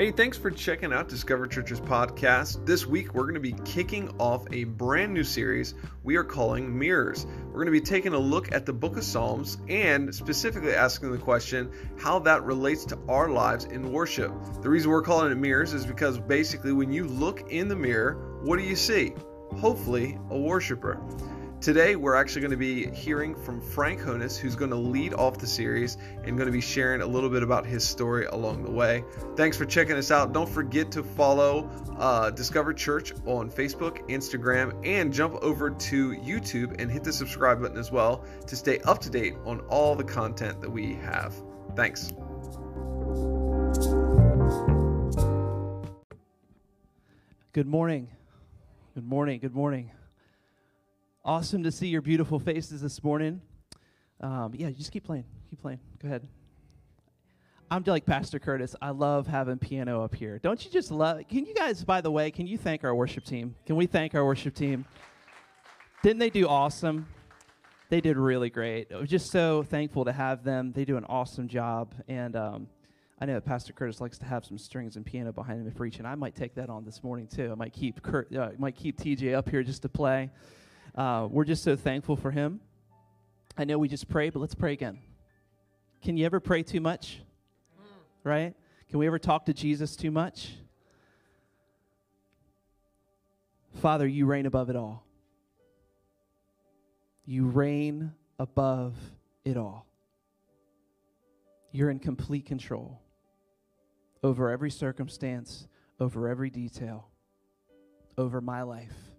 Hey, thanks for checking out Discover Church's podcast. This week, we're going to be kicking off a brand new series we are calling Mirrors. We're going to be taking a look at the book of Psalms and specifically asking the question how that relates to our lives in worship. The reason we're calling it Mirrors is because basically, when you look in the mirror, what do you see? Hopefully, a worshiper. Today, we're actually going to be hearing from Frank Honus, who's going to lead off the series and going to be sharing a little bit about his story along the way. Thanks for checking us out. Don't forget to follow uh, Discover Church on Facebook, Instagram, and jump over to YouTube and hit the subscribe button as well to stay up to date on all the content that we have. Thanks. Good morning. Good morning. Good morning. Awesome to see your beautiful faces this morning. Um, yeah, just keep playing. Keep playing. Go ahead. I'm like Pastor Curtis. I love having piano up here. Don't you just love? Can you guys, by the way, can you thank our worship team? Can we thank our worship team? Didn't they do awesome? They did really great. I was just so thankful to have them. They do an awesome job, and um, I know Pastor Curtis likes to have some strings and piano behind him to preach, and I might take that on this morning too. I might keep Kurt, uh, might keep TJ up here just to play. Uh, we're just so thankful for him. I know we just pray, but let's pray again. Can you ever pray too much? Right? Can we ever talk to Jesus too much? Father, you reign above it all. You reign above it all. You're in complete control over every circumstance, over every detail, over my life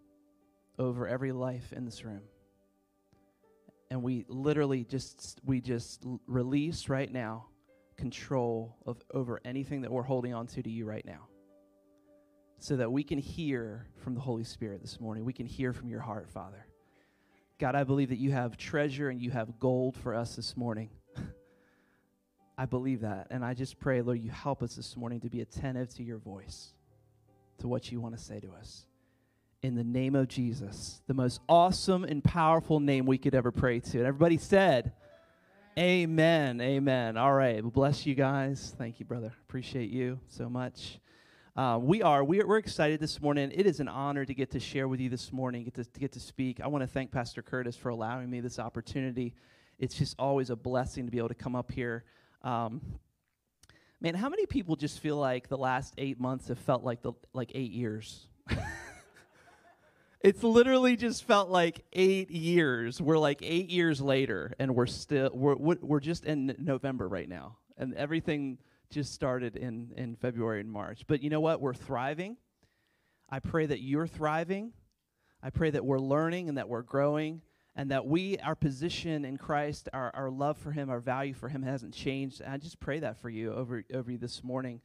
over every life in this room. And we literally just we just release right now control of over anything that we're holding on to to you right now. So that we can hear from the Holy Spirit this morning. We can hear from your heart, Father. God, I believe that you have treasure and you have gold for us this morning. I believe that. And I just pray, Lord, you help us this morning to be attentive to your voice, to what you want to say to us in the name of Jesus, the most awesome and powerful name we could ever pray to. And everybody said, Amen. Amen. All right. Well, bless you guys. Thank you, brother. Appreciate you so much. Uh, we are we are, we're excited this morning. It is an honor to get to share with you this morning, get to, to get to speak. I want to thank Pastor Curtis for allowing me this opportunity. It's just always a blessing to be able to come up here. Um, man, how many people just feel like the last eight months have felt like the like eight years? it's literally just felt like eight years. We're like eight years later, and we're still we're we're just in November right now, and everything just started in in February and March. But you know what? We're thriving. I pray that you're thriving. I pray that we're learning and that we're growing, and that we our position in Christ, our our love for Him, our value for Him hasn't changed. And I just pray that for you over over you this morning.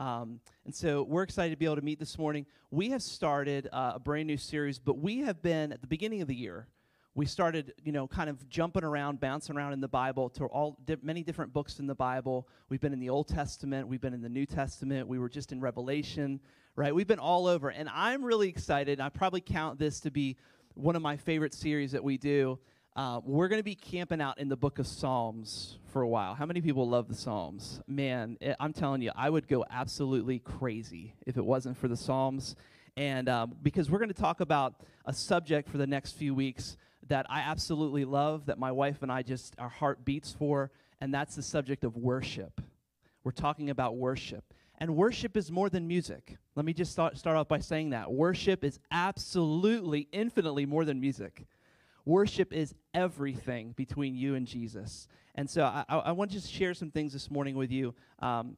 Um, and so we're excited to be able to meet this morning. We have started uh, a brand new series, but we have been at the beginning of the year. We started, you know, kind of jumping around, bouncing around in the Bible to all di- many different books in the Bible. We've been in the Old Testament, we've been in the New Testament, we were just in Revelation, right? We've been all over, and I'm really excited. I probably count this to be one of my favorite series that we do. Uh, we're going to be camping out in the book of Psalms for a while. How many people love the Psalms? Man, it, I'm telling you, I would go absolutely crazy if it wasn't for the Psalms. And um, because we're going to talk about a subject for the next few weeks that I absolutely love, that my wife and I just, our heart beats for, and that's the subject of worship. We're talking about worship. And worship is more than music. Let me just start, start off by saying that. Worship is absolutely, infinitely more than music. Worship is everything between you and Jesus. And so I, I want to just share some things this morning with you. Um,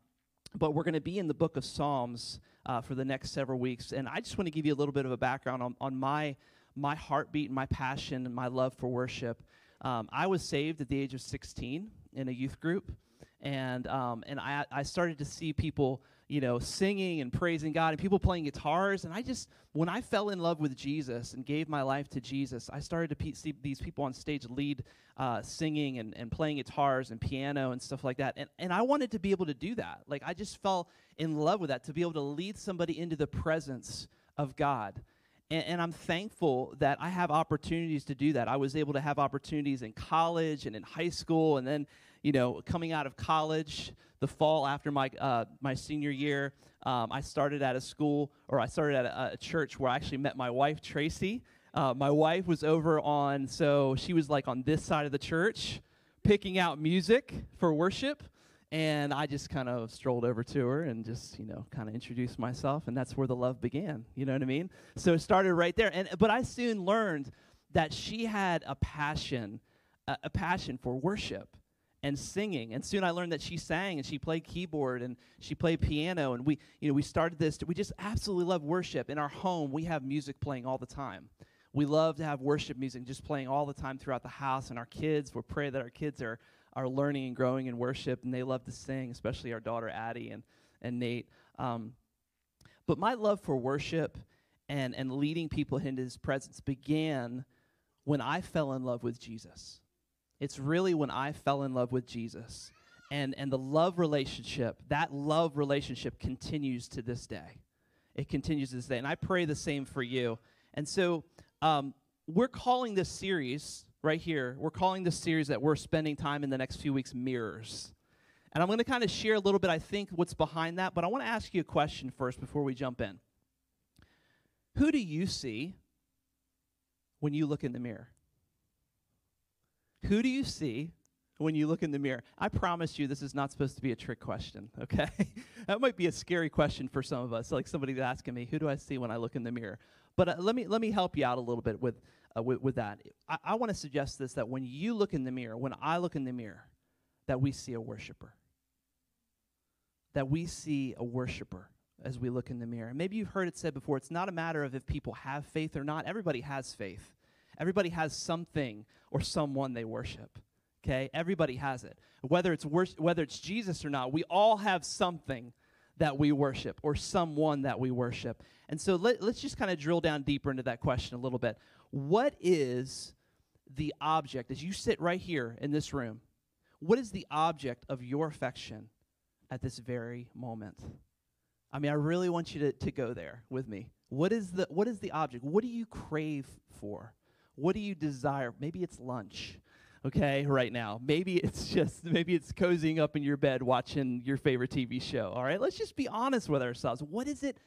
but we're going to be in the book of Psalms uh, for the next several weeks. And I just want to give you a little bit of a background on, on my, my heartbeat and my passion and my love for worship. Um, I was saved at the age of 16 in a youth group. And, um, and I, I started to see people you know, singing and praising God and people playing guitars. And I just, when I fell in love with Jesus and gave my life to Jesus, I started to pe- see these people on stage lead uh, singing and, and playing guitars and piano and stuff like that. And, and I wanted to be able to do that. Like, I just fell in love with that, to be able to lead somebody into the presence of God. And, and, I'm thankful that I have opportunities to do that. I was able to have opportunities in college and in high school, and then, you know, coming out of college, the fall after my uh, my senior year, um, I started at a school, or I started at a, a, church where I actually met my wife, Tracy. Uh, my wife was over on, so she was like on this side of the church, picking out music for worship. And I just kind of strolled over to her and just, you know, kind of introduced myself, and that's where the love began. You know what I mean? So it started right there. And but I soon learned that she had a passion, a, a passion for worship and singing. And soon I learned that she sang and she played keyboard and she played piano. And we, you know, we started this. We just absolutely love worship. In our home, we have music playing all the time. We love to have worship music just playing all the time throughout the house. And our kids, we pray that our kids are are learning and growing in worship, and they love to sing, especially our daughter Addie and, and Nate. Um, but my love for worship and, and leading people into his presence began when I fell in love with Jesus. It's really when I fell in love with Jesus. And, and the love relationship, that love relationship continues to this day. It continues to this day. And I pray the same for you. And so um, we're calling this series right here, we're calling this series that we're spending time in the next few weeks mirrors. And I'm going to kind of share a little bit, I think, what's behind that, but I want to ask you a question first before we jump in. Who do you see when you look in the mirror? Who do you see when you look in the mirror? I promise you, this is not supposed to be a trick question, okay? that might be a scary question for some of us, like somebody asking me, Who do I see when I look in the mirror? But uh, let, me, let me help you out a little bit with uh, with, with that. I, I want to suggest this that when you look in the mirror, when I look in the mirror, that we see a worshiper. That we see a worshiper as we look in the mirror. maybe you've heard it said before it's not a matter of if people have faith or not. Everybody has faith, everybody has something or someone they worship. Okay? Everybody has it. Whether it's, wor- whether it's Jesus or not, we all have something that we worship or someone that we worship. And so let, us just kind of drill down deeper into that question a little bit. What is the object, as you sit right here in this room, what is the object of your affection at this very moment? I mean, I really want you to, to go there with me. What is, the, what is the object? What do you crave for? What do you desire? Maybe it's lunch, okay, right now. Maybe it's just, maybe it's cozying up in your bed watching your favorite TV show, all right? Let's just be honest with ourselves. What is it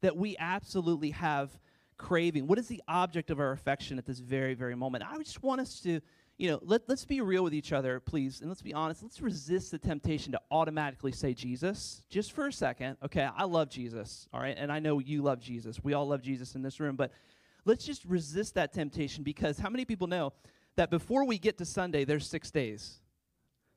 that we absolutely have craving? What is the object of our affection at this very, very moment? I just want us to, you know, let, let's be real with each other, please, and let's be honest. Let's resist the temptation to automatically say Jesus just for a second. Okay, I love Jesus, all right, and I know you love Jesus. We all love Jesus in this room, but let's just resist that temptation because how many people know that before we get to Sunday, there's six days?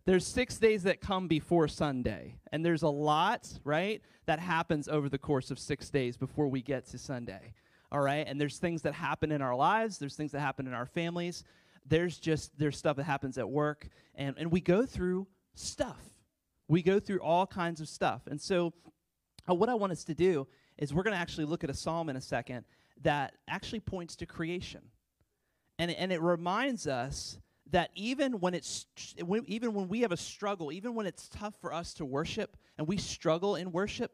There's six days that come before Sunday, and there's a lot, right, that happens over the course of six days before we get to Sunday all right? And there's things that happen in our lives, there's things that happen in our families, there's just there's stuff that happens at work, and, and we go through stuff. We go through all kinds of stuff. And so uh, what I want us to do is we're going to actually look at a psalm in a second that actually points to creation. And, and it reminds us that even when it's even when we have a struggle, even when it's tough for us to worship and we struggle in worship,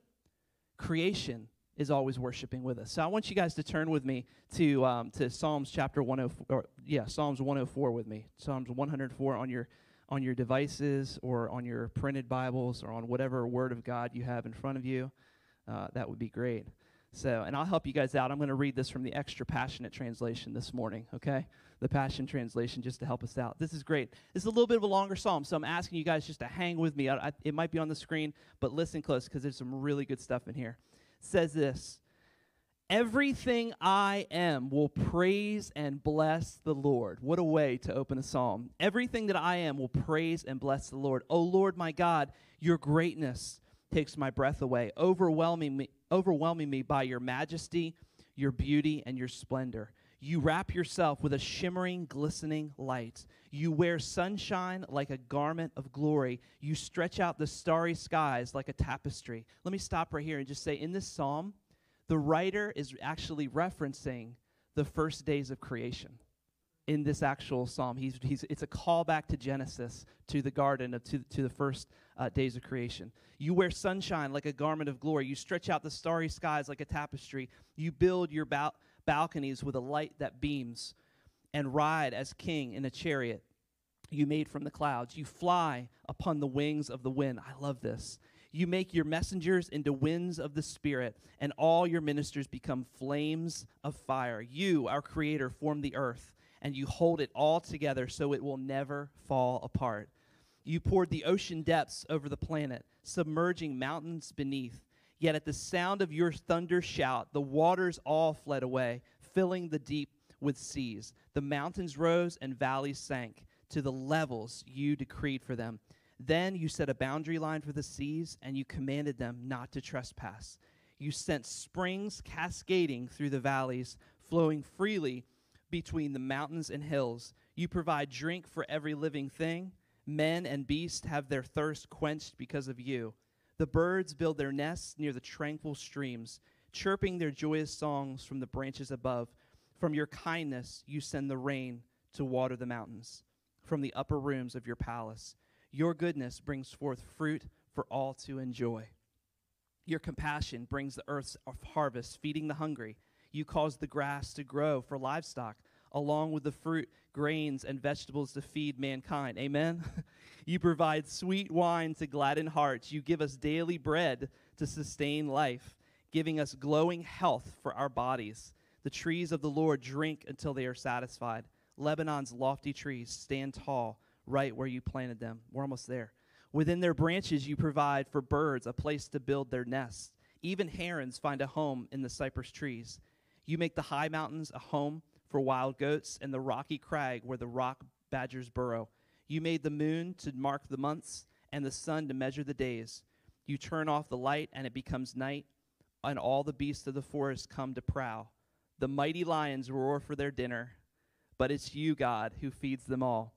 creation is always worshiping with us. So I want you guys to turn with me to um, to Psalms chapter 104 or yeah, Psalms 104 with me. Psalms 104 on your on your devices or on your printed Bibles or on whatever word of God you have in front of you. Uh, that would be great. So, and I'll help you guys out. I'm going to read this from the extra passionate translation this morning, okay? The Passion Translation just to help us out. This is great. This is a little bit of a longer psalm, so I'm asking you guys just to hang with me. I, I, it might be on the screen, but listen close because there's some really good stuff in here says this Everything I am will praise and bless the Lord. What a way to open a psalm. Everything that I am will praise and bless the Lord. O Lord my God, your greatness takes my breath away, overwhelming me, overwhelming me by your majesty, your beauty, and your splendor. You wrap yourself with a shimmering, glistening light. You wear sunshine like a garment of glory. You stretch out the starry skies like a tapestry. Let me stop right here and just say in this psalm, the writer is actually referencing the first days of creation in this actual psalm. He's, he's, it's a callback to Genesis, to the garden, of, to, to the first uh, days of creation. You wear sunshine like a garment of glory. You stretch out the starry skies like a tapestry. You build your bow balconies with a light that beams, and ride as king in a chariot you made from the clouds. You fly upon the wings of the wind. I love this. You make your messengers into winds of the Spirit, and all your ministers become flames of fire. You, our Creator, form the earth, and you hold it all together so it will never fall apart. You poured the ocean depths over the planet, submerging mountains beneath. Yet at the sound of your thunder shout, the waters all fled away, filling the deep with seas. The mountains rose and valleys sank to the levels you decreed for them. Then you set a boundary line for the seas, and you commanded them not to trespass. You sent springs cascading through the valleys, flowing freely between the mountains and hills. You provide drink for every living thing. Men and beasts have their thirst quenched because of you. The birds build their nests near the tranquil streams, chirping their joyous songs from the branches above. From your kindness, you send the rain to water the mountains. From the upper rooms of your palace, your goodness brings forth fruit for all to enjoy. Your compassion brings the earth's harvest, feeding the hungry. You cause the grass to grow for livestock, along with the fruit, grains, and vegetables to feed mankind. Amen. you provide sweet wine to gladden hearts. You give us daily bread to sustain life, giving us glowing health for our bodies. The trees of the Lord drink until they are satisfied. Lebanon's lofty trees stand tall right where you planted them. We're almost there. Within their branches, you provide for birds a place to build their nests. Even herons find a home in the cypress trees. You make the high mountains a home for wild goats and the rocky crag where the rock badgers burrow. You made the moon to mark the months and the sun to measure the days. You turn off the light and it becomes night, and all the beasts of the forest come to prowl. The mighty lions roar for their dinner, but it's you, God, who feeds them all.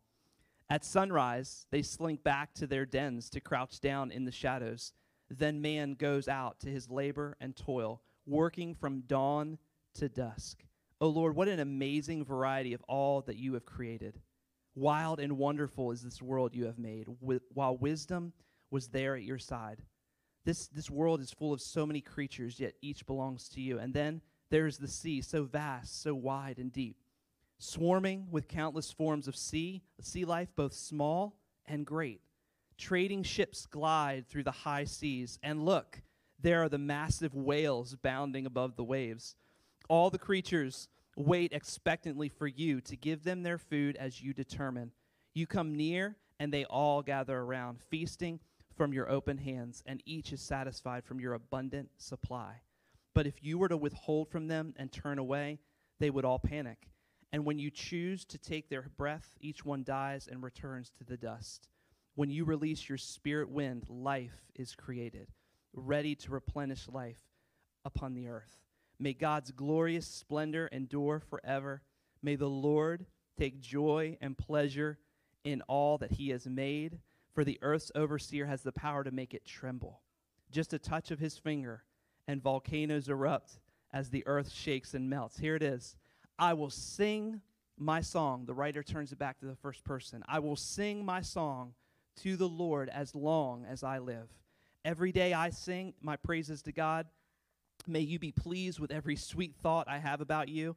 At sunrise, they slink back to their dens to crouch down in the shadows. Then man goes out to his labor and toil, working from dawn to dusk. Oh Lord, what an amazing variety of all that you have created. Wild and wonderful is this world you have made, while wisdom was there at your side. This, this world is full of so many creatures, yet each belongs to you. And then there's the sea, so vast, so wide and deep swarming with countless forms of sea, sea life, both small and great. Trading ships glide through the high seas, and look, there are the massive whales bounding above the waves. All the creatures wait expectantly for you to give them their food as you determine. You come near, and they all gather around, feasting from your open hands, and each is satisfied from your abundant supply. But if you were to withhold from them and turn away, they would all panic and when you choose to take their breath, each one dies and returns to the dust. When you release your spirit wind, life is created, ready to replenish life upon the earth. May God's glorious splendor endure forever. May the Lord take joy and pleasure in all that he has made, for the earth's overseer has the power to make it tremble. Just a touch of his finger, and volcanoes erupt as the earth shakes and melts. Here it is. I will sing my song. The writer turns it back to the first person. I will sing my song to the Lord as long as I live. Every day I sing my praises to God. May you be pleased with every sweet thought I have about you,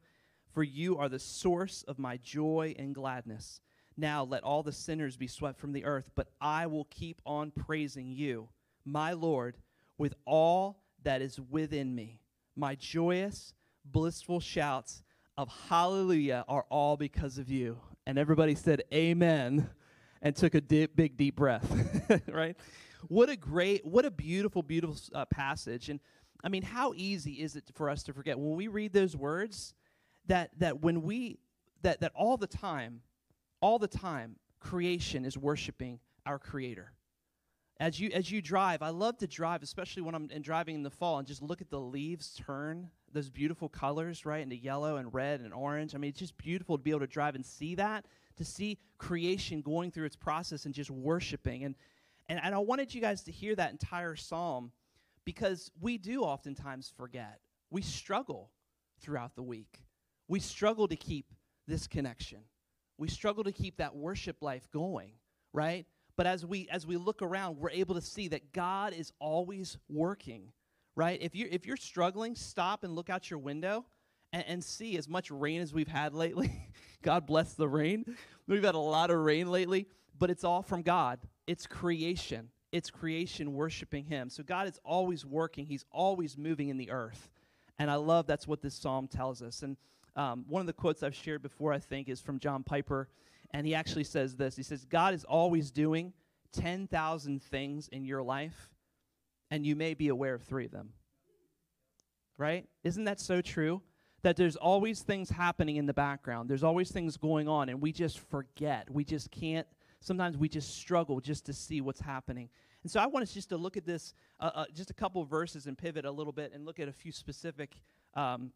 for you are the source of my joy and gladness. Now let all the sinners be swept from the earth, but I will keep on praising you, my Lord, with all that is within me. My joyous, blissful shouts of hallelujah are all because of you. And everybody said amen and took a big, deep breath, right? What a great, what a beautiful, beautiful uh, passage. And I mean, how easy is it for us to forget when we read those words that, that when we, that, that all the time, all the time, creation is worshiping our creator as you as you drive i love to drive especially when i'm in driving in the fall and just look at the leaves turn those beautiful colors, right, into yellow and red and orange. I mean, it's just beautiful to be able to drive and see that, to see creation going through its process and just worshiping. And, and, and I wanted you guys to hear that entire psalm because we do oftentimes forget. We struggle throughout the week. We struggle to keep this connection. We struggle to keep that worship life going, right? But as we as we look around, we're able to see that God is always working right? If you're, if you're struggling, stop and look out your window and, and see as much rain as we've had lately. God bless the rain. We've had a lot of rain lately, but it's all from God. It's creation. It's creation worshiping Him. So God is always working, He's always moving in the earth. And I love that's what this psalm tells us. And um, one of the quotes I've shared before, I think, is from John Piper. And he actually says this He says, God is always doing 10,000 things in your life, and you may be aware of three of them. Right? Isn't that so true? That there's always things happening in the background, there's always things going on, and we just forget. We just can't, sometimes we just struggle just to see what's happening. And so I want us just to look at this, uh, uh, just a couple verses and pivot a little bit and look at a few specific um,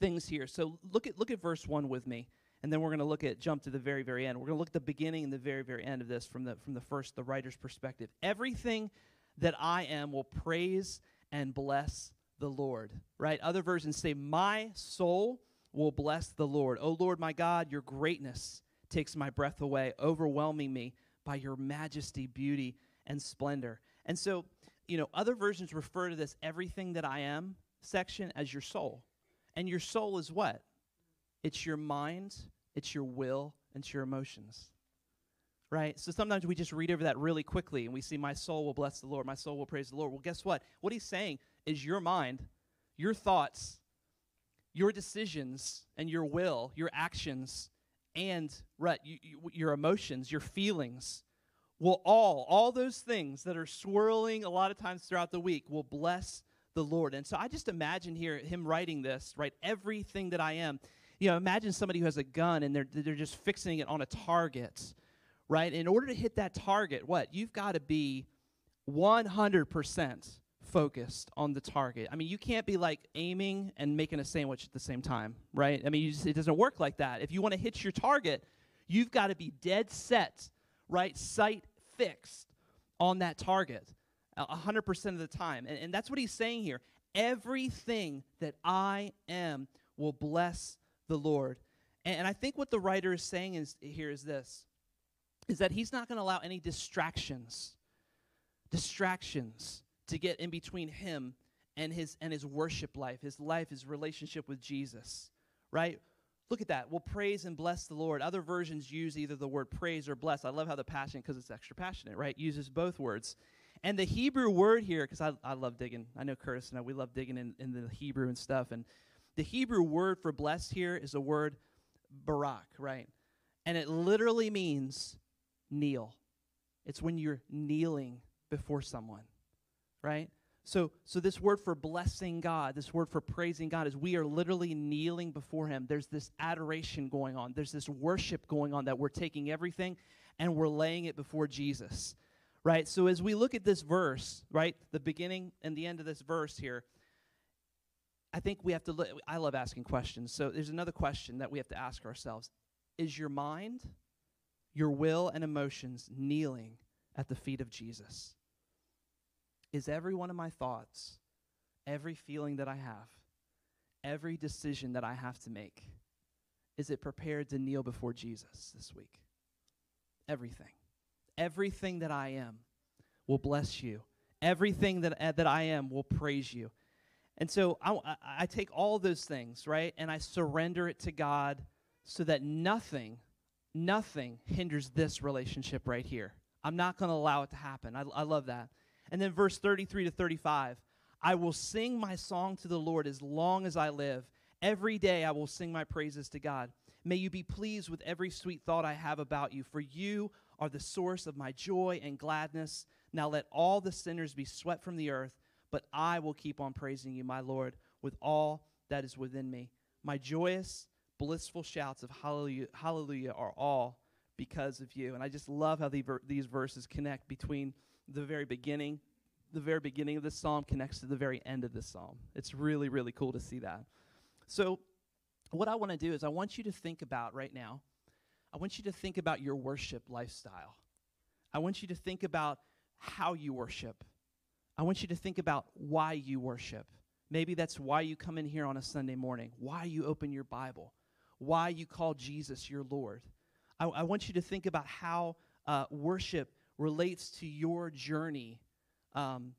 things here. So look at look at verse one with me, and then we're going to look at jump to the very very end. We're going to look at the beginning and the very very end of this from the from the first the writer's perspective. Everything that I am will praise and bless the Lord. Right? Other versions say, "My soul will bless the Lord." Oh Lord, my God, your greatness takes my breath away, overwhelming me by your majesty, beauty, and splendor. And so, you know, other versions refer to this everything that I am section as your soul. And your soul is what? It's your mind, it's your will, and it's your emotions. Right? So sometimes we just read over that really quickly and we see, My soul will bless the Lord, my soul will praise the Lord. Well, guess what? What he's saying is your mind, your thoughts, your decisions, and your will, your actions, and right, you, you, your emotions, your feelings will all, all those things that are swirling a lot of times throughout the week will bless the Lord. And so I just imagine here him writing this, right? Everything that I am. You know, imagine somebody who has a gun and they're, they're just fixing it on a target, right? In order to hit that target, what? You've got to be 100% focused on the target. I mean, you can't be like aiming and making a sandwich at the same time, right? I mean, just, it doesn't work like that. If you want to hit your target, you've got to be dead set, right? Sight fixed on that target 100% of the time. And, and that's what he's saying here. Everything that I am will bless the Lord. And, and I think what the writer is saying is here is this is that he's not going to allow any distractions distractions to get in between him and his and his worship life, his life, his relationship with Jesus. Right? Look at that. We'll praise and bless the Lord. Other versions use either the word praise or bless. I love how the passion, because it's extra passionate, right? Uses both words. And the Hebrew word here, because I, I love digging. I know Curtis and I, we love digging in, in the Hebrew and stuff. And the Hebrew word for blessed here is the word barak, right? And it literally means kneel. It's when you're kneeling before someone, right? So, so this word for blessing God, this word for praising God, is we are literally kneeling before Him. There's this adoration going on. There's this worship going on that we're taking everything and we're laying it before Jesus, right? So as we look at this verse, right, the beginning and the end of this verse here, I think we have to look. I love asking questions. So there's another question that we have to ask ourselves: Is your mind, your will, and emotions kneeling at the feet of Jesus? Is every one of my thoughts, every feeling that I have, every decision that I have to make, is it prepared to kneel before Jesus this week? Everything. Everything that I am will bless you. Everything that, uh, that I am will praise you. And so I, I, take all those things, right, and I surrender it to God so that nothing, nothing hinders this relationship right here. I'm not going to allow it to happen. I, I love that. And then verse 33 to 35 I will sing my song to the Lord as long as I live. Every day I will sing my praises to God. May you be pleased with every sweet thought I have about you, for you are the source of my joy and gladness. Now let all the sinners be swept from the earth, but I will keep on praising you, my Lord, with all that is within me. My joyous, blissful shouts of hallelujah, hallelujah are all because of you. And I just love how the, these verses connect between the very beginning. The very beginning of this psalm connects to the very end of this psalm. It's really, really cool to see that. So, what I want to do is, I want you to think about right now, I want you to think about your worship lifestyle. I want you to think about how you worship. I want you to think about why you worship. Maybe that's why you come in here on a Sunday morning, why you open your Bible, why you call Jesus your Lord. I, I want you to think about how uh, worship relates to your journey um,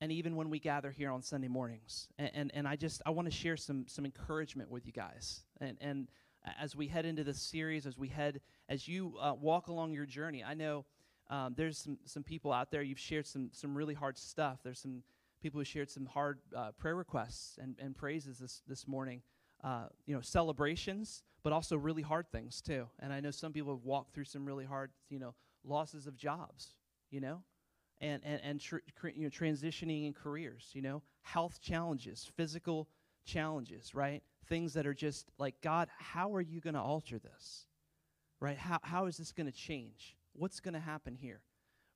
and even when we gather here on Sunday mornings. And, and, and I just, I want to share some, some encouragement with you guys. And, and as we head into this series, as we head, as you uh, walk along your journey, I know um, there's some, some people out there, you've shared some, some really hard stuff. There's some people who shared some hard uh, prayer requests and, and praises this, this morning. Uh, you know, celebrations, but also really hard things too. And I know some people have walked through some really hard, you know, losses of jobs, you know, and, and, and tr- you know, transitioning in careers, you know, health challenges, physical challenges, right? Things that are just like, God, how are you going to alter this? Right? How, how is this going to change? What's going to happen here?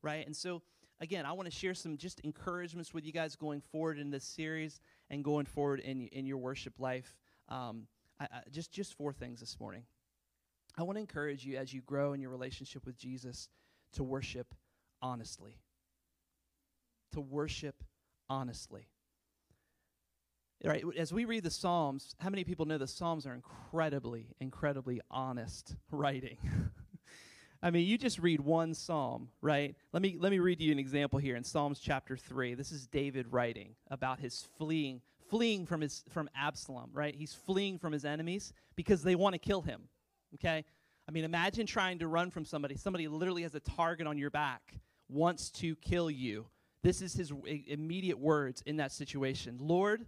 Right? And so, again, I want to share some just encouragements with you guys going forward in this series and going forward in, in your worship life. Um, I, I, just, just four things this morning. I want to encourage you as you grow in your relationship with Jesus to worship honestly to worship honestly. Right, as we read the Psalms, how many people know the Psalms are incredibly, incredibly honest writing? I mean, you just read one psalm, right? Let me let me read you an example here in Psalms chapter 3. This is David writing about his fleeing fleeing from his from Absalom, right? He's fleeing from his enemies because they want to kill him. Okay? I mean, imagine trying to run from somebody. Somebody literally has a target on your back, wants to kill you. This is his immediate words in that situation Lord,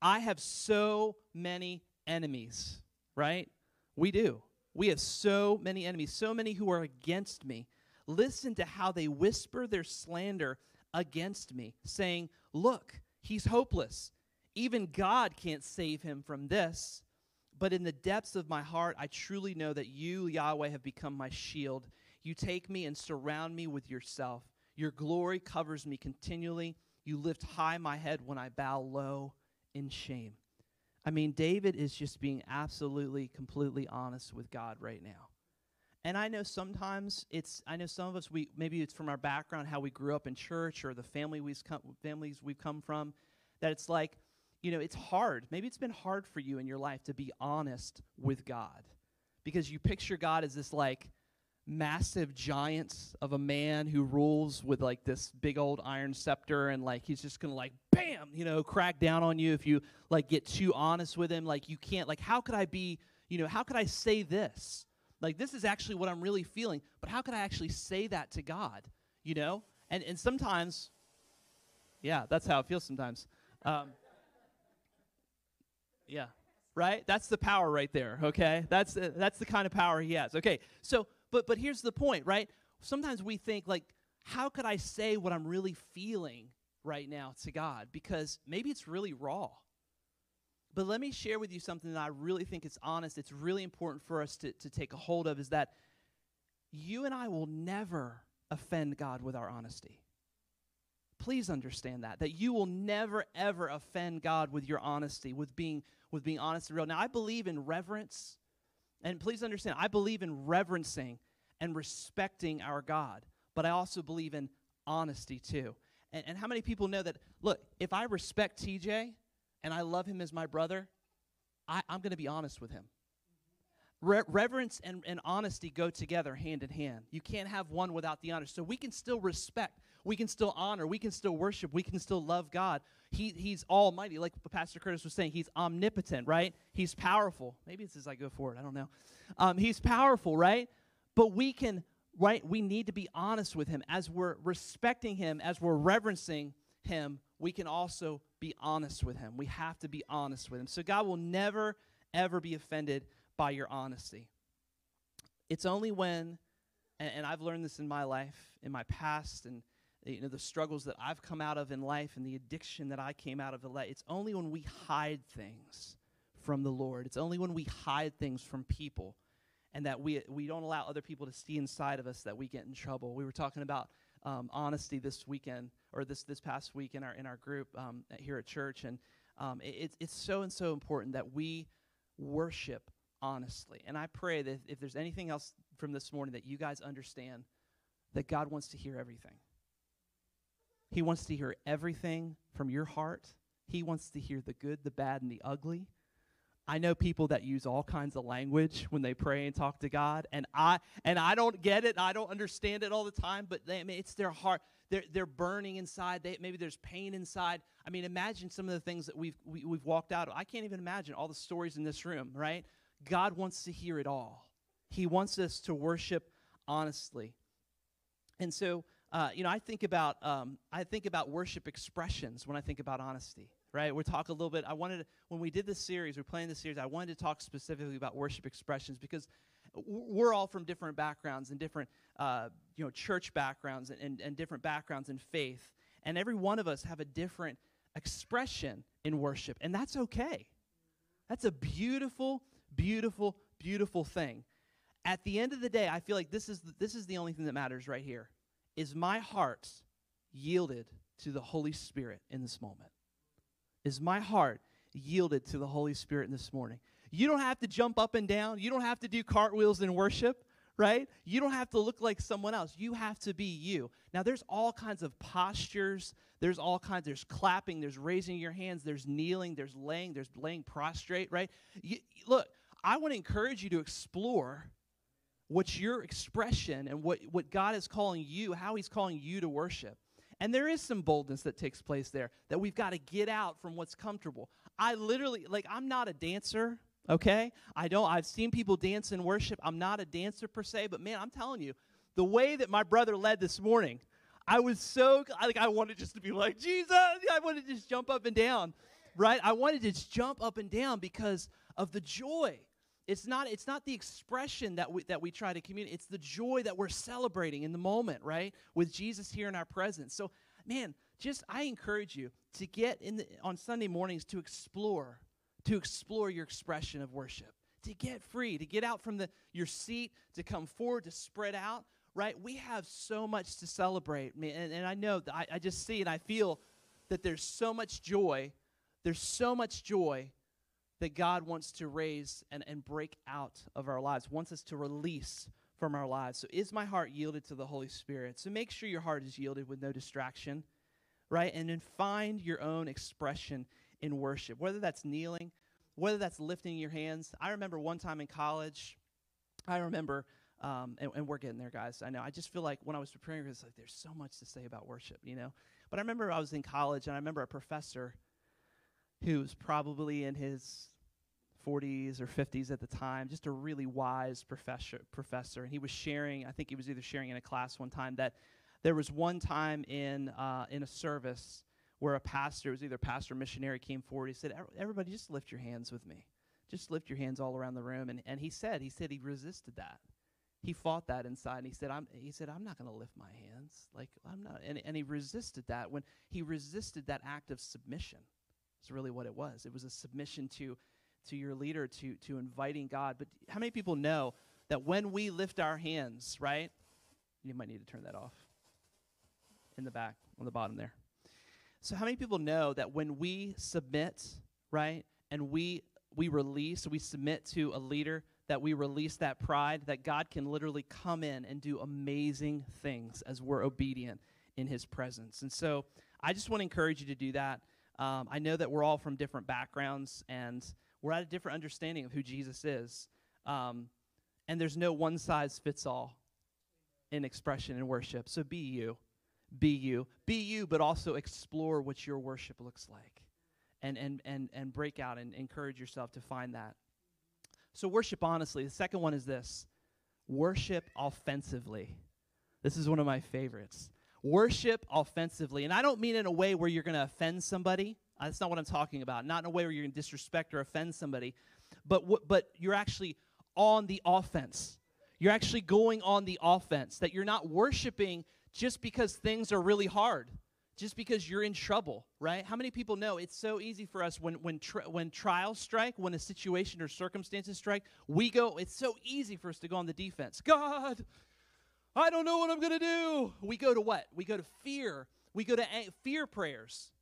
I have so many enemies, right? We do. We have so many enemies, so many who are against me. Listen to how they whisper their slander against me, saying, Look, he's hopeless. Even God can't save him from this. But in the depths of my heart, I truly know that you, Yahweh, have become my shield. You take me and surround me with yourself. Your glory covers me continually. You lift high my head when I bow low in shame. I mean, David is just being absolutely, completely honest with God right now. And I know sometimes it's, I know some of us, we maybe it's from our background, how we grew up in church or the family we've come, families we've come from, that it's like, you know, it's hard. Maybe it's been hard for you in your life to be honest with God because you picture God as this like massive giants of a man who rules with like this big old iron scepter and like he's just gonna like bam you know crack down on you if you like get too honest with him. Like you can't like how could i be you know how could i say this? Like this is actually what i'm really feeling but how could i actually say that to god you know? And and sometimes yeah that's how it feels sometimes. Um, yeah right that's the power right there okay that's uh, that's the kind of power he has okay so but but here's the point, right? Sometimes we think like how could I say what I'm really feeling right now to God because maybe it's really raw. But let me share with you something that I really think is honest. It's really important for us to, to take a hold of is that you and I will never offend God with our honesty. Please understand that that you will never ever offend God with your honesty, with being with being honest and real. Now I believe in reverence, and please understand, I believe in reverencing and respecting our God, but I also believe in honesty too. And, and how many people know that, look, if I respect TJ and I love him as my brother, I, i'm going to be honest with him. Re- reverence and, and honesty go together hand in hand. You can't have one without the other. So we can still respect, we can still honor, we can still worship, we can still love God. He, he's almighty, like Pastor Curtis was saying. He's omnipotent, right? He's powerful. Maybe it's as I go forward. I don't know. Um, he's powerful, right? But we can, right? We need to be honest with him. As we're respecting him, as we're reverencing him, we can also be honest with him. We have to be honest with him. So God will never, ever be offended by your honesty. It's only when, and, and I've learned this in my life, in my past, and you know the struggles that I've come out of in life and the addiction that I came out of in life. It's only when we hide things from the Lord. It's only when we hide things from people and that we, we don't allow other people to see inside of us that we get in trouble. We were talking about um, honesty this weekend or this, this past week in our, in our group um, here at church. And um, it, it's so and so important that we worship honestly. And I pray that if there's anything else from this morning that you guys understand, that God wants to hear everything. He wants to hear everything from your heart. He wants to hear the good, the bad, and the ugly I know people that use all kinds of language when they pray and talk to God, and I and I don't get it. I don't understand it all the time, but they, I mean, it's their heart. They're they're burning inside. They, maybe there's pain inside. I mean, imagine some of the things that we've we, have we have walked out. Of. I can't even imagine all the stories in this room. Right? God wants to hear it all. He wants us to worship honestly, and so uh, you know, I think about um, I think about worship expressions when I think about honesty right? We'll talk a little bit. I wanted, when we did this series, we're playing this series, I wanted to talk specifically about worship expressions because we're all from different backgrounds and different, uh, you know, church backgrounds and, and, and different backgrounds in faith. And every one of us have a different expression in worship, and that's okay. That's a beautiful, beautiful, beautiful thing. At the end of the day, I feel like this is the, this is the only thing that matters right here. Is my heart yielded to the Holy Spirit in this moment? is my heart yielded to the Holy Spirit in this morning? You don't have to jump up and down. You don't have to do cartwheels in worship, right? You don't have to look like someone else. You have to be you. Now, there's all kinds of postures. There's all kinds. There's clapping. There's raising your hands. There's kneeling. There's laying. There's laying prostrate, right? You, look, I want to encourage you to explore what's your expression and what, what God is calling you, how He's calling you to worship. And there is some boldness that takes place there that we've got to get out from what's comfortable. I literally, like, I'm not a dancer, okay? I don't, I've seen people dance in worship. I'm not a dancer per se, but man, I'm telling you, the way that my brother led this morning, I was so, like, I wanted just to be like, Jesus, I wanted to just jump up and down, right? I wanted to just jump up and down because of the joy it's not it's not the expression that we that we try to communicate it's the joy that we're celebrating in the moment right? With jesus here in our presence. So man just i encourage you to get in the, on sunday mornings to explore to explore your expression of worship. To get free to get out from the your seat to come forward to spread out right? We have so much to celebrate and, and i know I, I just see and i feel that there's so much joy there's so much joy that God wants to raise and, and break out of our lives, wants us to release from our lives. So, is my heart yielded to the Holy Spirit? So, make sure your heart is yielded with no distraction, right? And then find your own expression in worship, whether that's kneeling, whether that's lifting your hands. I remember one time in college, I remember, um, and, and, we're getting there, guys. I know. I just feel like when I was preparing, it's like there's so much to say about worship, you know? But I remember I was in college, and I remember a professor who's probably in his 40s or 50s at the time, just a really wise professor, professor. And he was sharing, I think he was either sharing in a class one time, that there was one time in, uh, in a service where a pastor, it was either pastor or missionary, came forward. He said, Everybody, just lift your hands with me. Just lift your hands all around the room. And, and he said, he said he resisted that. He fought that inside. And he said, I'm, he said, I'm not going to lift my hands. Like, I'm not. And, and he resisted that when he resisted that act of submission. It's really what it was. It was a submission to, to your leader, to, to inviting God. But how many people know that when we lift our hands, right? You might need to turn that off in the back, on the bottom there. So, how many people know that when we submit, right, and we we release, we submit to a leader, that we release that pride, that God can literally come in and do amazing things as we're obedient in His presence. And so, I just want to encourage you to do that. Um, I know that we're all from different backgrounds, and we're at a different understanding of who Jesus is. Um, and there's no one size fits all in expression and worship. So be you. Be you. Be you, but also explore what your worship looks like. And, and, and, and break out and encourage yourself to find that. So, worship honestly. The second one is this worship offensively. This is one of my favorites. Worship offensively. And I don't mean in a way where you're going to offend somebody. Uh, that's not what I'm talking about. Not in a way where you're going to disrespect or offend somebody, but w- but you're actually on the offense. You're actually going on the offense. That you're not worshiping just because things are really hard, just because you're in trouble, right? How many people know it's so easy for us when when tri- when trials strike, when a situation or circumstances strike, we go. It's so easy for us to go on the defense. God, I don't know what I'm going to do. We go to what? We go to fear. We go to a- fear prayers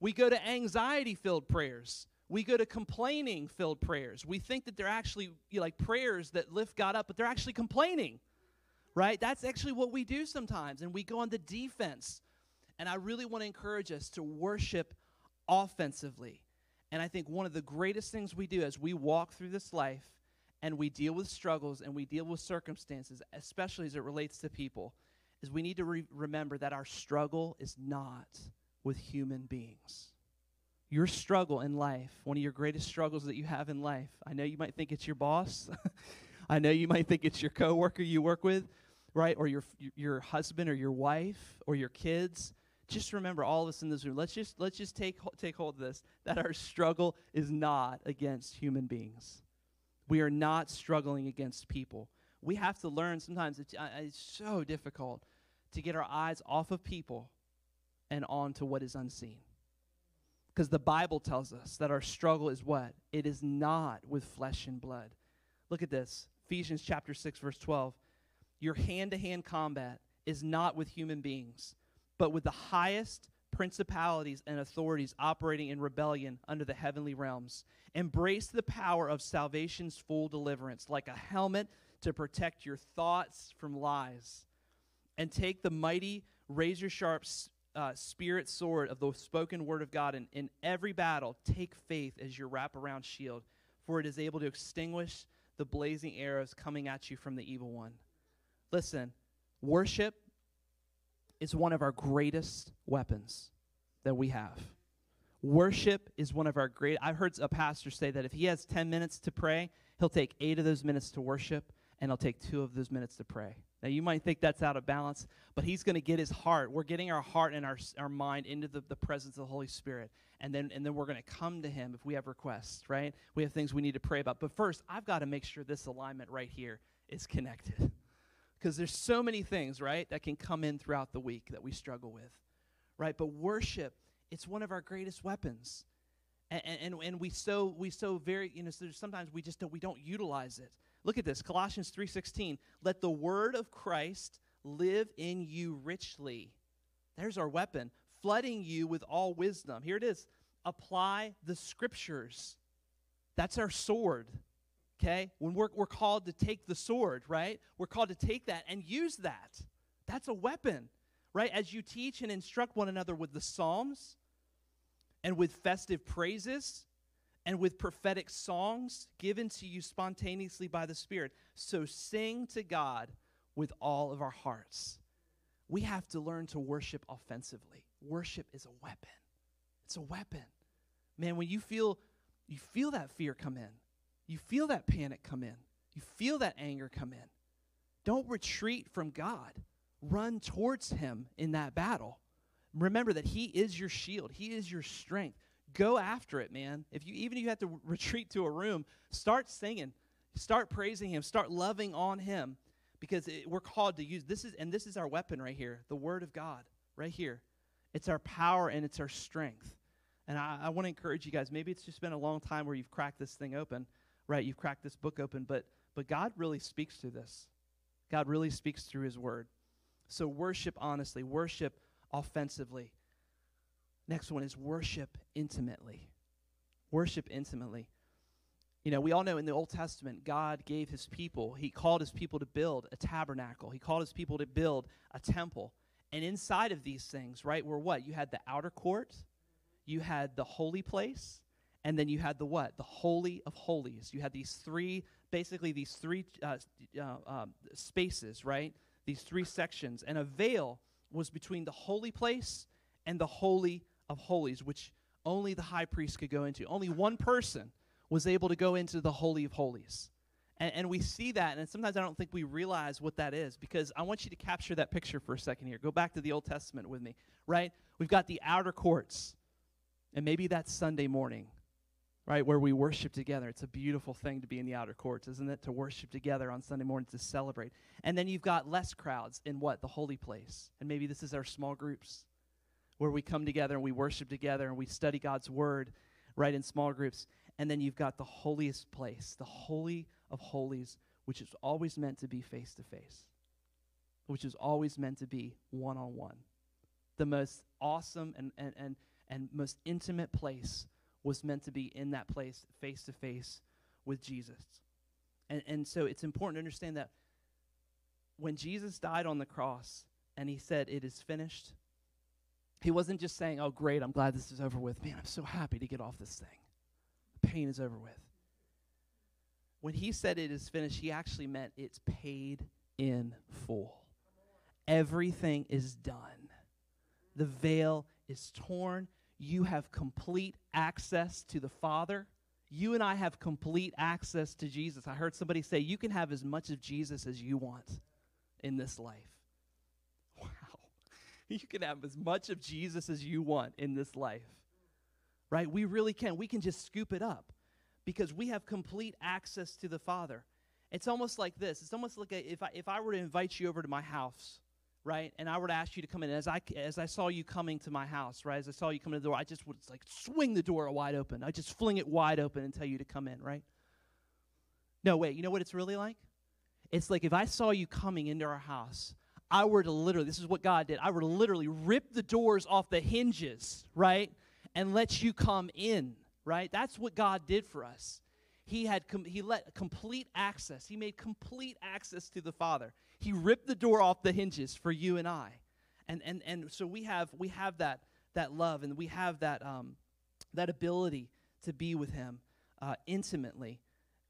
we go to anxiety filled prayers. We go to complaining filled prayers. We think that they're actually you know, like prayers that lift God up, but they're actually complaining, right? That's actually what we do sometimes. And we go on the defense. And I really want to encourage us to worship offensively And I think one of the greatest things we do as we walk through this life and we deal with struggles and we deal with circumstances, especially as it relates to people, is we need to re- remember that our struggle is not with human beings. Your struggle in life, one of your greatest struggles that you have in life, I know you might think it's your boss. I know you might think it's your coworker you work with, right? Or your your husband or your wife or your kids. Just remember all of us in this room. Let's just let's just take take hold of this that our struggle is not against human beings. We are not struggling against people. We have to learn sometimes it's, uh, it's so difficult to get our eyes off of people and onto what is unseen. Because the Bible tells us that our struggle is what? It is not with flesh and blood. Look at this Ephesians chapter 6, verse 12. Your hand to hand combat is not with human beings, but with the highest principalities and authorities operating in rebellion under the heavenly realms. Embrace the power of salvation's full deliverance like a helmet to protect your thoughts from lies. And take the mighty, razor sharp uh, spirit sword of the spoken word of God. And in every battle, take faith as your wraparound shield, for it is able to extinguish the blazing arrows coming at you from the evil one. Listen, worship is one of our greatest weapons that we have. Worship is one of our great. I've heard a pastor say that if he has 10 minutes to pray, he'll take eight of those minutes to worship, and he'll take two of those minutes to pray. Now, you might think that's out of balance, but he's going to get his heart. We're getting our heart and our, our mind into the, the presence of the Holy Spirit. And then, and then we're going to come to him if we have requests, right? We have things we need to pray about. But first, I've got to make sure this alignment right here is connected. Because there's so many things, right, that can come in throughout the week that we struggle with, right? But worship, it's one of our greatest weapons. And, and, and we so we so very you know so sometimes we just don't we don't utilize it Look at this, Colossians 3:16. Let the word of Christ live in you richly. There's our weapon, flooding you with all wisdom. Here it is. Apply the scriptures. That's our sword. Okay? When we're, we're called to take the sword, right? We're called to take that and use that. That's a weapon, right? As you teach and instruct one another with the Psalms and with festive praises and with prophetic songs given to you spontaneously by the Spirit. So sing to God with all of our hearts. We have to learn to worship offensively. Worship is a weapon. It's a weapon. Man, when you feel you feel that fear come in, you feel that panic come in, you feel that anger come in. Don't retreat from God. Run towards him in that battle. Remember that he is your shield. He is your strength go after it, man. If you even if you have to retreat to a room, start singing, start praising Him, start loving on Him, because it, we're called to use this is and this is our weapon right here, the Word of God, right here. It's our power and it's our strength. And I, I want to encourage you guys. Maybe it's just been a long time where you've cracked this thing open, right? You've cracked this book open, but but God really speaks through this. God really speaks through His Word. So worship honestly, worship offensively. Next one is worship intimately. Worship intimately. You know, we all know in the Old Testament, God gave his people, he called his people to build a tabernacle, he called his people to build a temple. And inside of these things, right, were what? You had the outer court, you had the holy place, and then you had the what? The holy of holies. You had these three, basically these three uh, uh, um, spaces, right? These three sections. And a veil was between the holy place and the holy of holies, which only the high priest could go into. Only one person was able to go into the holy of holies. And, and, we see that, and sometimes I don't think we realize what that is because I want you to capture that picture for a second here. Go back to the Old Testament with me, right? We've got the outer courts, and maybe that's Sunday morning, right, where we worship together. It's a beautiful thing to be in the outer courts, isn't it? To worship together on Sunday morning to celebrate. And then you've got less crowds in what? The holy place. And maybe this is our small groups where we come together and we worship together and we study God's word, right, in small groups. And then you've got the holiest place, the holy of holies, which is always meant to be face to face, which is always meant to be one on one. The most awesome and, and, and, and most intimate place was meant to be in that place, face to face with Jesus. And, and so it's important to understand that when Jesus died on the cross and he said, It is finished, he wasn't just saying, Oh, great, I'm glad this is over with. Man, I'm so happy to get off this thing. The pain is over with. When he said it is finished, he actually meant it's paid in full. Everything is done. The veil is torn. You have complete access to the Father. You and I have complete access to Jesus. I heard somebody say, You can have as much of Jesus as you want in this life. Wow. You can have as much of Jesus as you want in this life. Right? We really can. We can just scoop it up because we have complete access to the Father. It's almost like this. It's almost like a, if I if I were to invite you over to my house right? And I would ask you to come in. As I as I saw you coming to my house, right? As I saw you coming to the door, I just would like swing the door wide open. I just fling it wide open and tell you to come in, right? No, wait. You know what it's really like? It's like if I saw you coming into our house, I were to literally. This is what God did. I were to literally rip the doors off the hinges, right, and let you come in, right? That's what God did for us. He had com- he let complete access. He made complete access to the Father. He ripped the door off the hinges for you and I. And, and, and so we have, we have that, that love and we have that, um, that ability to be with Him uh, intimately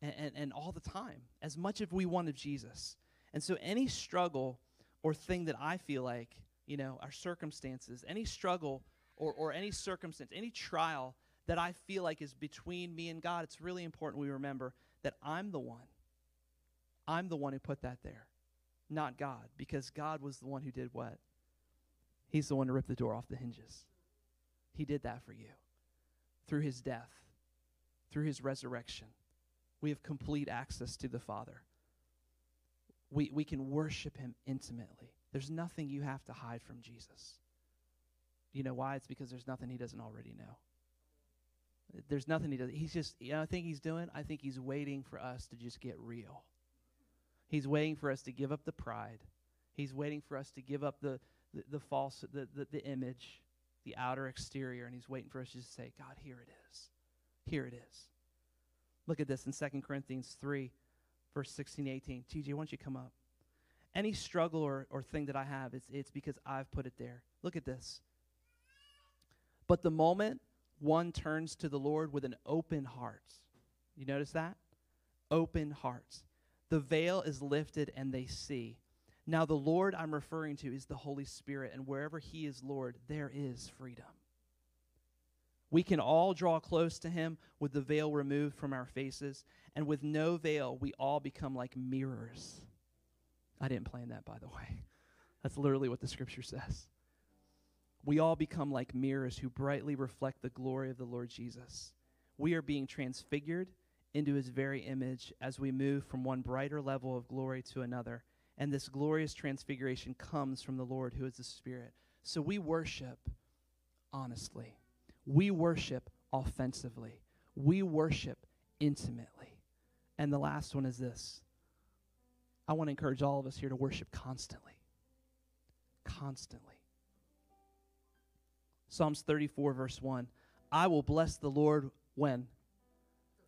and, and, and all the time, as much as we want of Jesus. And so any struggle or thing that I feel like, you know, our circumstances, any struggle or, or any circumstance, any trial that I feel like is between me and God, it's really important we remember that I'm the one. I'm the one who put that there not God, because God was the one who did what? He's the one who ripped the door off the hinges. He did that for you through his death, through his resurrection. We have complete access to the Father. We, we can worship him intimately. There's nothing you have to hide from Jesus. You know why? It's because there's nothing he doesn't already know. There's nothing he does. He's just, you know, I think he's doing, I think he's waiting for us to just get real. He's waiting for us to give up the pride. He's waiting for us to give up the, the, the false, the, the, the image, the outer exterior, and he's waiting for us to say, God, here it is. Here it is. Look at this in 2 Corinthians 3, verse 16 18. TJ, why don't you come up? Any struggle or, or thing that I have, it's, it's because I've put it there. Look at this. But the moment one turns to the Lord with an open heart, you notice that? Open hearts the veil is lifted and they see. Now, the Lord I'm referring to is the Holy Spirit, and wherever He is Lord, there is freedom. We can all draw close to Him with the veil removed from our faces, and with no veil, we all become like mirrors. I didn't plan that, by the way. That's literally what the scripture says. We all become like mirrors who brightly reflect the glory of the Lord Jesus. We are being transfigured into his very image as we move from one brighter level of glory to another. And this glorious transfiguration comes from the Lord who is the Spirit. So we worship honestly, we worship offensively, we worship intimately. And the last one is this I want to encourage all of us here to worship constantly. Constantly. Psalms 34, verse 1. I will bless the Lord when?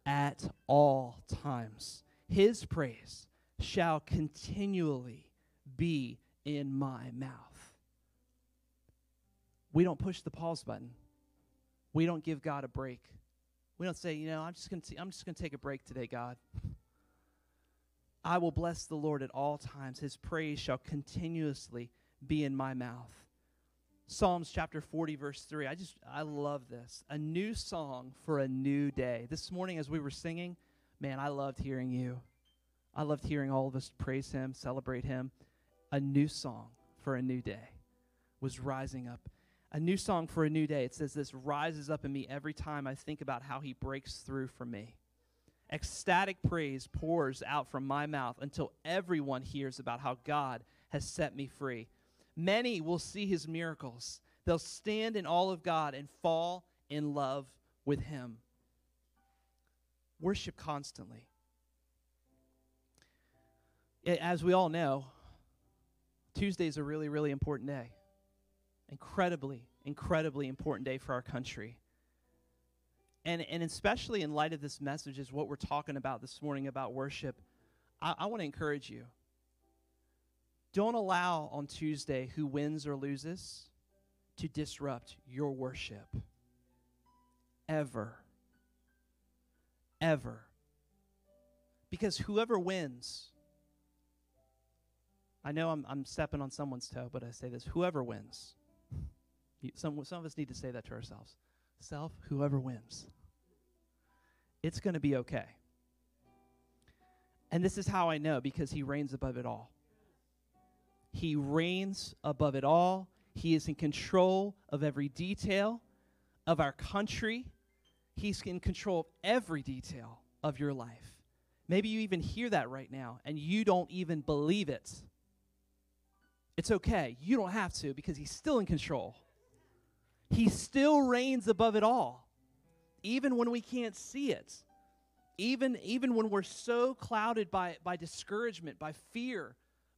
At all times. His praise shall continually be in my mouth. We don't push the pause button. We don't give God a break. We don't say, you know, I'm just going to I'm just going to take a break today, God. I will bless the Lord at all times. His praise shall continuously be in my mouth. Psalms chapter 40, verse 3. I just, I love this. A new song for a new day. This morning, as we were singing, man, I loved hearing you. I loved hearing all of us praise Him, celebrate Him. A new song for a new day was rising up. A new song for a new day. It says this rises up in me every time I think about how He breaks through for me. Ecstatic praise pours out from my mouth until everyone hears about how God has set me free. Many will see his miracles. They'll stand in awe of God and fall in love with him. Worship constantly. As we all know, Tuesday is a really, really important day. Incredibly, incredibly important day for our country. And, and especially in light of this message, is what we're talking about this morning about worship. I, I want to encourage you don't allow on Tuesday who wins or loses to disrupt your worship. Ever. ever. Because whoever wins, I know I'm, I'm stepping on someone's toe, but I say this whoever wins. Some, some of us need to say that to ourselves. Self, whoever wins, it's going to be okay. And this is how I know because he reigns above it all. He reigns above it all. He is in control of every detail of our country. He's in control of every detail of your life. Maybe you even hear that right now and you don't even believe it. It's okay. You don't have to because he's still in control. He still reigns above it all, even when we can't see it. Even, even when we're so clouded by, by discouragement, by fear,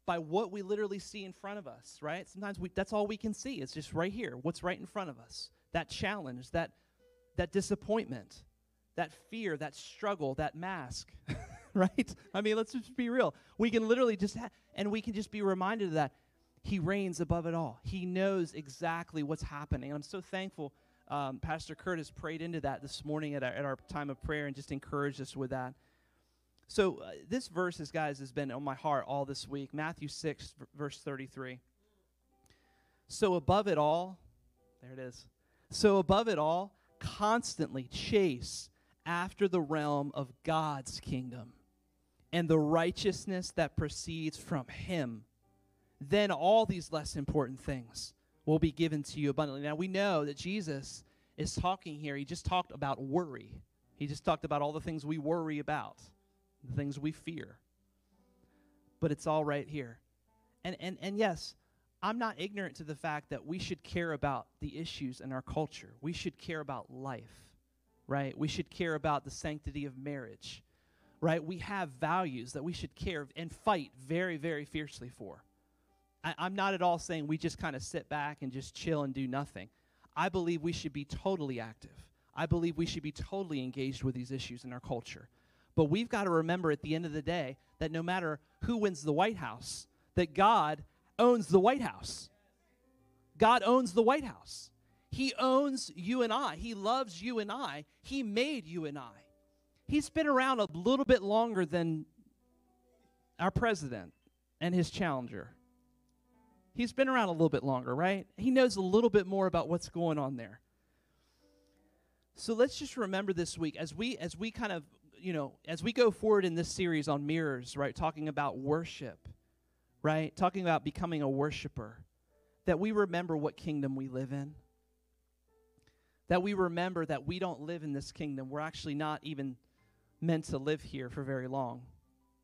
by what we literally see in front of us, right? Sometimes we, that's all we can see. It's just right here, what's right in front of us. That challenge, that, that disappointment, that fear, that struggle, that mask, right? I mean, let's just be real. We can literally just, ha- and we can just be reminded of that. He reigns above it all. He knows exactly what's happening. I'm so thankful. Um, Pastor Curtis prayed into that this morning at our, at our time of prayer and just encouraged us with that. So uh, this verse, is, guys, has been on my heart all this week. Matthew 6, v- verse 33. So above it all, there it is. So above it all, constantly chase after the realm of God's kingdom and the righteousness that proceeds from Him. Then all these less important things will be given to you abundantly. Now we know that Jesus is talking here. He just talked about worry. He just talked about all the things we worry about the things we fear. But it's all right here. And, and, and yes, I'm not ignorant to the fact that we should care about the issues in our culture. We should care about life, right? We should care about the sanctity of marriage, right? We have values that we should care and fight very, very fiercely for. I, I'm not at all saying we just kind of sit back and just chill and do nothing. I believe we should be totally active. I believe we should be totally engaged with these issues in our culture. But we've got to remember at the end of the day that no matter who wins the White House, that God owns the White House. God owns the White House. He owns you and I. He loves you and I. He made you and I. He's been around a little bit longer than our president and his challenger. He's been around a little bit longer, right? He knows a little bit more about what's going on there. So let's just remember this week as we as we kind of you know, as we go forward in this series on mirrors, right, talking about worship, right, talking about becoming a worshiper, that we remember what kingdom we live in. That we remember that we don't live in this kingdom. We're actually not even meant to live here for very long.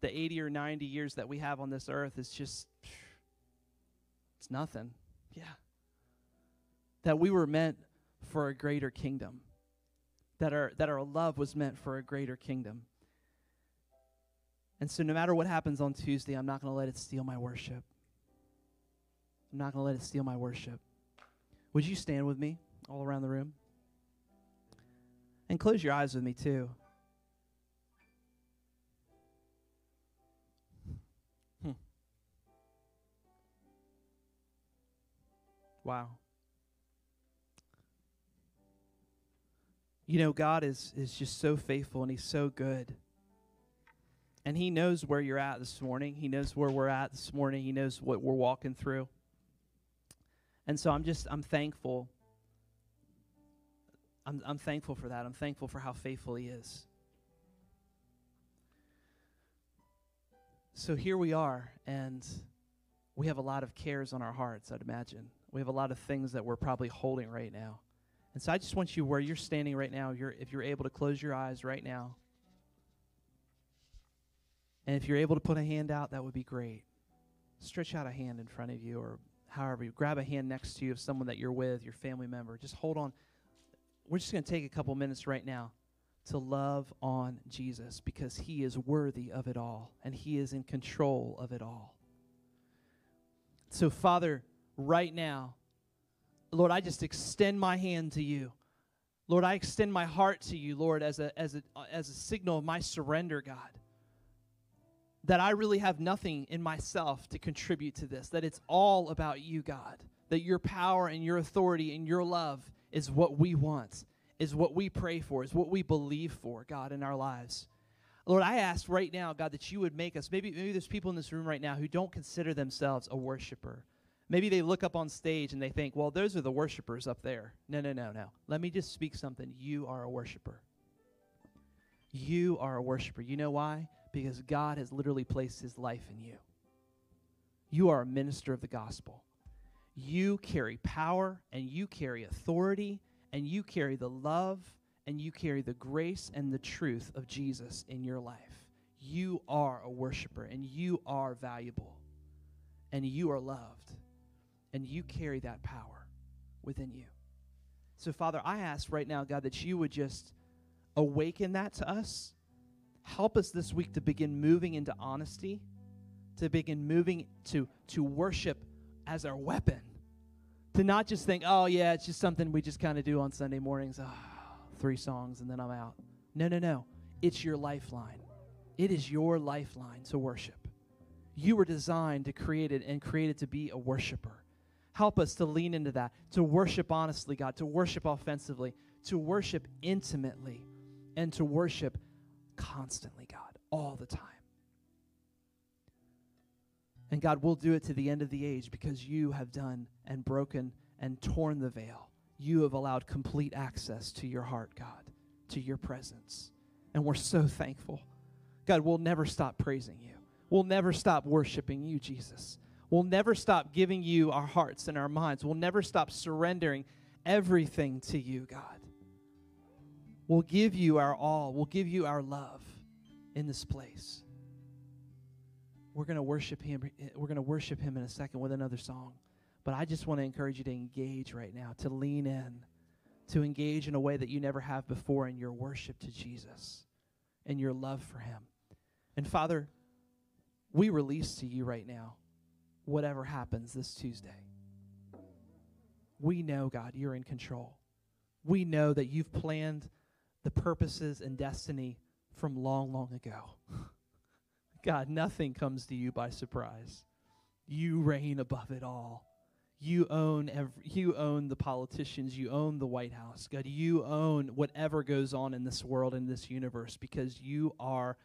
The 80 or 90 years that we have on this earth is just, it's nothing. Yeah. That we were meant for a greater kingdom that our, that our love was meant for a greater kingdom. And so, no matter what happens on Tuesday, I'm not going to let it steal my worship. I'm not going to let it steal my worship. Would you stand with me all around the room? And close your eyes with me, too. Hmm. Wow. You know, God is, is just so faithful and He's so good. And He knows where you're at this morning. He knows where we're at this morning. He knows what we're walking through. And so I'm just, I'm thankful. I'm, I'm thankful for that. I'm thankful for how faithful He is. So here we are, and we have a lot of cares on our hearts, I'd imagine. We have a lot of things that we're probably holding right now. And so I just want you where you're standing right now, you're, if you're able to close your eyes right now. And if you're able to put a hand out, that would be great. Stretch out a hand in front of you or however you grab a hand next to you of someone that you're with, your family member. Just hold on. We're just going to take a couple minutes right now to love on Jesus because he is worthy of it all and he is in control of it all. So, Father, right now, Lord, I just extend my hand to you. Lord, I extend my heart to you, Lord, as a, as a, as a signal of my surrender, God. That I really have nothing in myself to contribute to this, that it's all about you, God. That your power and your authority and your love is what we want. is what we pray for, is what we believe for, God, in our lives. Lord, I ask right now, God, that you would make us. Maybe, maybe there's people in this room right now who don't consider themselves a worshiper. Maybe they look up on stage and they think, well, those are the worshipers up there. No, no, no, no. Let me just speak something. You are a worshiper. You are a worshiper. You know why? Because God has literally placed his life in you. You are a minister of the gospel. You carry power and you carry authority and you carry the love and you carry the grace and the truth of Jesus in your life. You are a worshiper and you are valuable and you are loved and you carry that power within you. So, Father, I ask right now, God, that you would just awaken that to us. Help us this week to begin moving into honesty, to begin moving to, to worship as our weapon. To not just think, oh, yeah, it's just something we just kind of do on Sunday mornings. Oh, three songs and then I'm out. No, no, no. It's your lifeline. It is your lifeline to worship. You were designed to create it and created to be a worshiper. Help us to lean into that, to worship honestly, God, to worship offensively, to worship intimately, and to worship constantly, God, all the time. And God, we'll do it to the end of the age because you have done and broken and torn the veil. You have allowed complete access to your heart, God, to your presence. And we're so thankful. God, we'll never stop praising you. We'll never stop worshiping you, Jesus. We'll never stop giving you our hearts and our minds. We'll never stop surrendering everything to you, God. We'll give you our all. We'll give you our love in this place. We're going to worship him. We're going to worship him in a second with another song. But I just want to encourage you to engage right now, to lean in, to engage in a way that you never have before in your worship to Jesus and your love for him. And Father, we release to you right now whatever happens this Tuesday. We know, God, you're in control. We know that you've planned the purposes and destiny from long, long ago. God, nothing comes to you by surprise. You reign above it all. You own every, you own the politicians, you own the White House. God, you own whatever goes on in this world in this universe because you are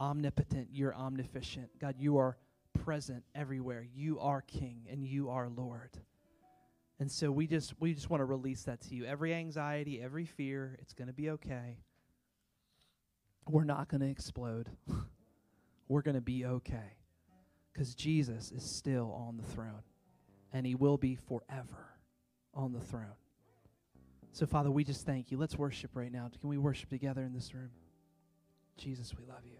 omnipotent, you're omniscient. God, you are present everywhere. You are king and you are Lord. And so we just we just want to release that to you. Every anxiety, every fear, it's going to be okay. We're not going to explode. We're going to be okay. Cuz Jesus is still on the throne and he will be forever on the throne. So Father, we just thank you. Let's worship right now. Can we worship together in this room? Jesus, we love you.